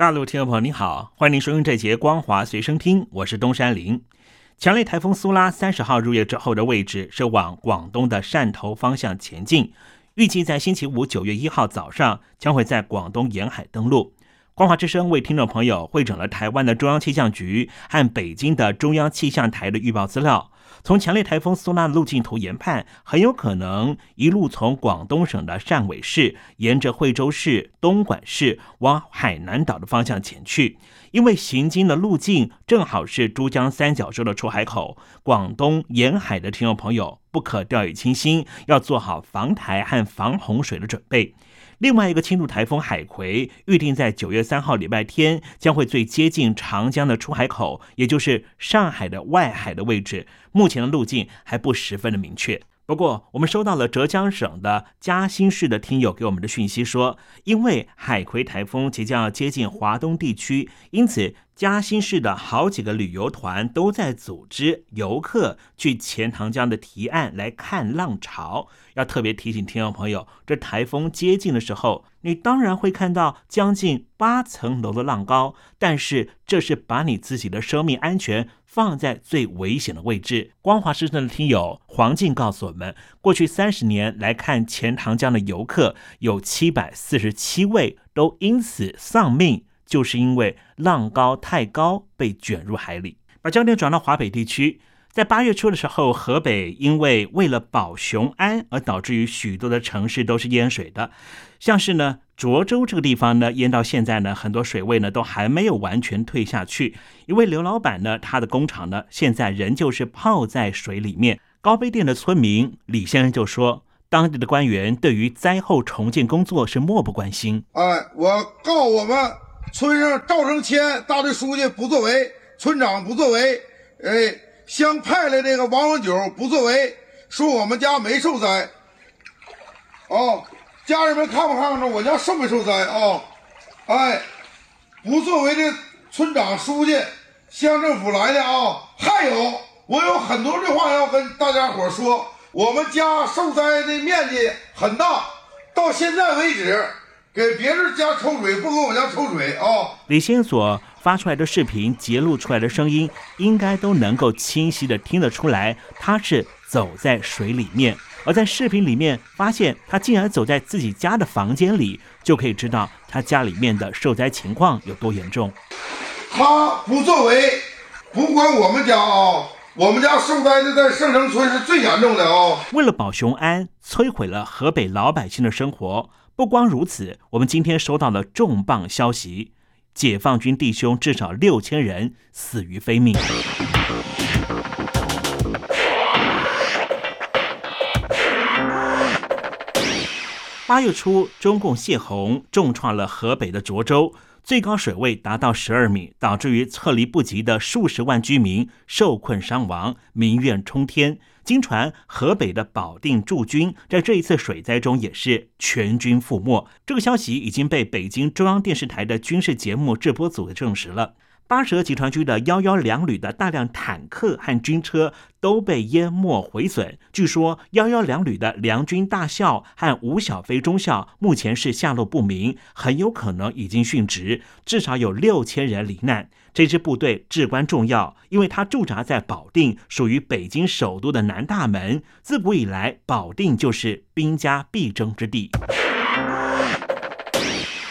大陆听众朋友您好，欢迎您收听这节《光华随身听》，我是东山林。强烈台风苏拉三十号入夜之后的位置是往广东的汕头方向前进，预计在星期五九月一号早上将会在广东沿海登陆。光华之声为听众朋友汇整了台湾的中央气象局和北京的中央气象台的预报资料。从强烈台风苏拉的路径图研判，很有可能一路从广东省的汕尾市，沿着惠州市、东莞市往海南岛的方向前去。因为行经的路径正好是珠江三角洲的出海口，广东沿海的听众朋友不可掉以轻心，要做好防台和防洪水的准备。另外一个轻度台风海葵预定在九月三号礼拜天将会最接近长江的出海口，也就是上海的外海的位置。目前的路径还不十分的明确。不过，我们收到了浙江省的嘉兴市的听友给我们的讯息说，因为海葵台风即将要接近华东地区，因此嘉兴市的好几个旅游团都在组织游客去钱塘江的堤岸来看浪潮。要特别提醒听众朋友，这台风接近的时候，你当然会看到将近八层楼的浪高，但是这是把你自己的生命安全放在最危险的位置。光华之声的听友黄静告诉我们，过去三十年来看钱塘江的游客有七百四十七位都因此丧命，就是因为浪高太高被卷入海里。把焦点转到华北地区。在八月初的时候，河北因为为了保雄安，而导致于许多的城市都是淹水的，像是呢涿州这个地方呢淹到现在呢，很多水位呢都还没有完全退下去。一位刘老板呢，他的工厂呢现在仍旧是泡在水里面。高碑店的村民李先生就说，当地的官员对于灾后重建工作是漠不关心。哎，我告我们村上赵成谦大队书记不作为，村长不作为，哎。乡派来这个王永久不作为，说我们家没受灾。哦，家人们看不看着我家受没受灾啊？哎，不作为的村长、书记、乡政府来的啊。还有，我有很多的话要跟大家伙说。我们家受灾的面积很大，到现在为止，给别人家抽水不给我家抽水啊。李先所。发出来的视频截录出来的声音，应该都能够清晰的听得出来，他是走在水里面。而在视频里面发现他竟然走在自己家的房间里，就可以知道他家里面的受灾情况有多严重。他不作为，不管我们家啊，我们家受灾的在圣城村是最严重的啊。为了保雄安，摧毁了河北老百姓的生活。不光如此，我们今天收到了重磅消息。解放军弟兄至少六千人死于非命。八月初，中共泄洪重创了河北的涿州，最高水位达到十二米，导致于撤离不及的数十万居民受困伤亡，民怨冲天。经传，河北的保定驻军在这一次水灾中也是全军覆没。这个消息已经被北京中央电视台的军事节目制播组证实了。八蛇集团军的幺幺两旅的大量坦克和军车都被淹没毁损。据说幺幺两旅的梁军大校和吴小飞中校目前是下落不明，很有可能已经殉职，至少有六千人罹难。这支部队至关重要，因为它驻扎在保定，属于北京首都的南大门。自古以来，保定就是兵家必争之地。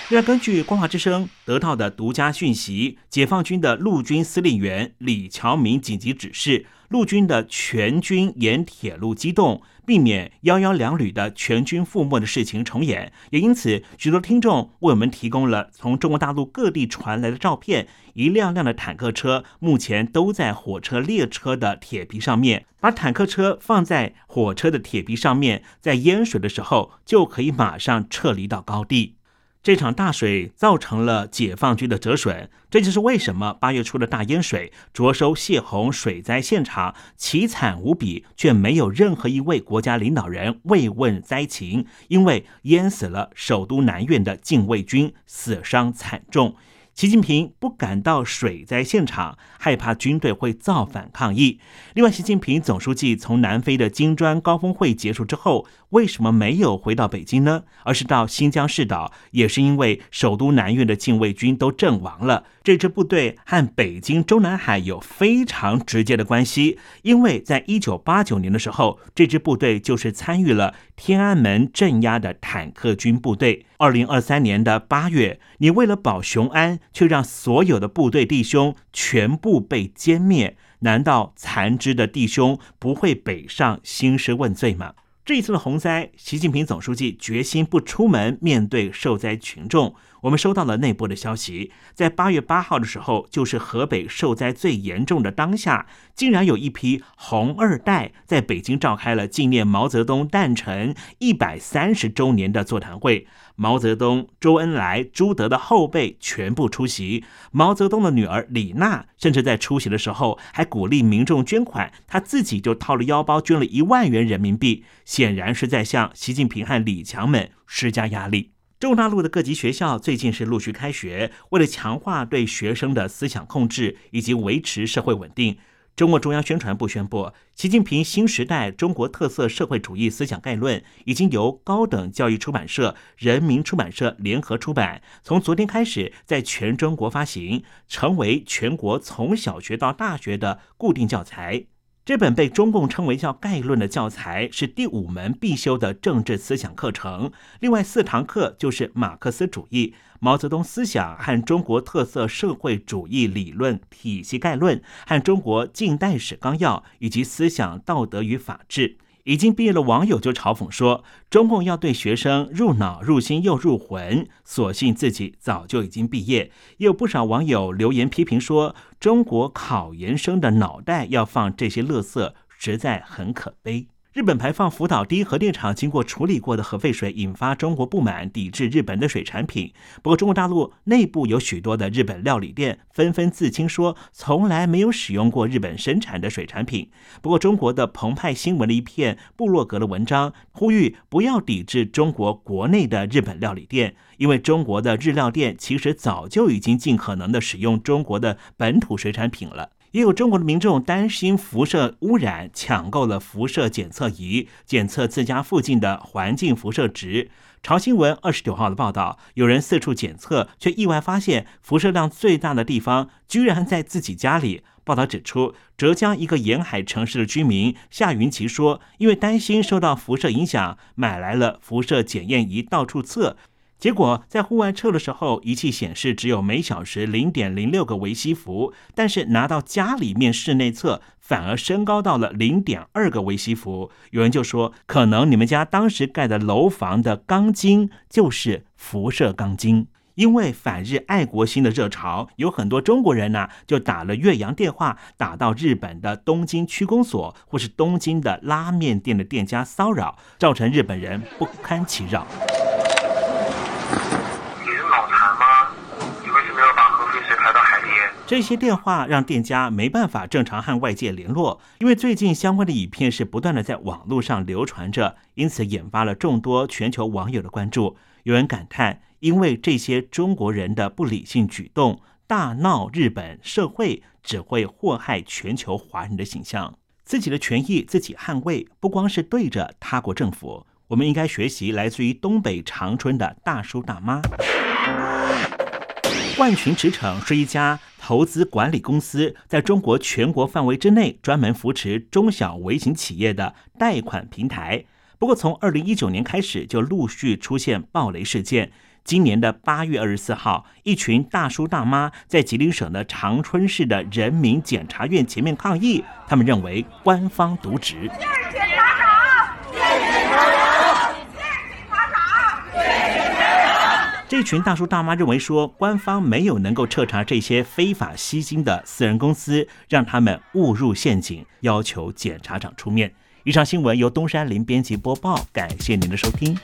另外，根据光华之声得到的独家讯息，解放军的陆军司令员李乔明紧急指示，陆军的全军沿铁路机动，避免幺幺两旅的全军覆没的事情重演。也因此，许多听众为我们提供了从中国大陆各地传来的照片，一辆辆的坦克车目前都在火车列车的铁皮上面，把坦克车放在火车的铁皮上面，在淹水的时候就可以马上撤离到高地。这场大水造成了解放军的折损，这就是为什么八月初的大淹水着收泄洪水灾现场凄惨无比，却没有任何一位国家领导人慰问灾情，因为淹死了首都南苑的禁卫军，死伤惨重。习近平不敢到水灾现场，害怕军队会造反抗议。另外，习近平总书记从南非的金砖高峰会结束之后，为什么没有回到北京呢？而是到新疆试岛，也是因为首都南苑的禁卫军都阵亡了。这支部队和北京中南海有非常直接的关系，因为在一九八九年的时候，这支部队就是参与了天安门镇压的坦克军部队。二零二三年的八月，你为了保雄安，却让所有的部队弟兄全部被歼灭，难道残肢的弟兄不会北上兴师问罪吗？这一次的洪灾，习近平总书记决心不出门面对受灾群众。我们收到了内部的消息，在八月八号的时候，就是河北受灾最严重的当下，竟然有一批红二代在北京召开了纪念毛泽东诞辰一百三十周年的座谈会。毛泽东、周恩来、朱德的后辈全部出席，毛泽东的女儿李娜甚至在出席的时候还鼓励民众捐款，他自己就掏了腰包捐了一万元人民币，显然是在向习近平和李强们施加压力。中国大陆的各级学校最近是陆续开学，为了强化对学生的思想控制以及维持社会稳定，中国中央宣传部宣布，习近平新时代中国特色社会主义思想概论已经由高等教育出版社、人民出版社联合出版，从昨天开始在全中国发行，成为全国从小学到大学的固定教材。这本被中共称为叫概论的教材是第五门必修的政治思想课程，另外四堂课就是马克思主义、毛泽东思想和中国特色社会主义理论体系概论和中国近代史纲要以及思想道德与法治。已经毕业的网友就嘲讽说：“中共要对学生入脑、入心又入魂，索性自己早就已经毕业。”也有不少网友留言批评说：“中国考研生的脑袋要放这些垃圾，实在很可悲。”日本排放福岛第一核电厂经过处理过的核废水引发中国不满，抵制日本的水产品。不过，中国大陆内部有许多的日本料理店纷纷自清说从来没有使用过日本生产的水产品。不过，中国的澎湃新闻的一篇部落格的文章呼吁不要抵制中国国内的日本料理店，因为中国的日料店其实早就已经尽可能的使用中国的本土水产品了。也有中国的民众担心辐射污染，抢购了辐射检测仪，检测自家附近的环境辐射值。朝新闻二十九号的报道，有人四处检测，却意外发现辐射量最大的地方居然在自己家里。报道指出，浙江一个沿海城市的居民夏云奇说，因为担心受到辐射影响，买来了辐射检验仪到处测。结果在户外测的时候，仪器显示只有每小时零点零六个维西弗，但是拿到家里面室内测，反而升高到了零点二个维西弗。有人就说，可能你们家当时盖的楼房的钢筋就是辐射钢筋。因为反日爱国心的热潮，有很多中国人呢就打了越洋电话，打到日本的东京区公所或是东京的拉面店的店家骚扰，造成日本人不堪其扰。这些电话让店家没办法正常和外界联络，因为最近相关的影片是不断的在网络上流传着，因此引发了众多全球网友的关注。有人感叹，因为这些中国人的不理性举动，大闹日本社会，只会祸害全球华人的形象。自己的权益自己捍卫，不光是对着他国政府，我们应该学习来自于东北长春的大叔大妈。万群驰骋是一家。投资管理公司在中国全国范围之内专门扶持中小微型企业的贷款平台。不过，从二零一九年开始就陆续出现暴雷事件。今年的八月二十四号，一群大叔大妈在吉林省的长春市的人民检察院前面抗议，他们认为官方渎职。这群大叔大妈认为说，官方没有能够彻查这些非法吸金的私人公司，让他们误入陷阱，要求检察长出面。以上新闻由东山林编辑播报，感谢您的收听。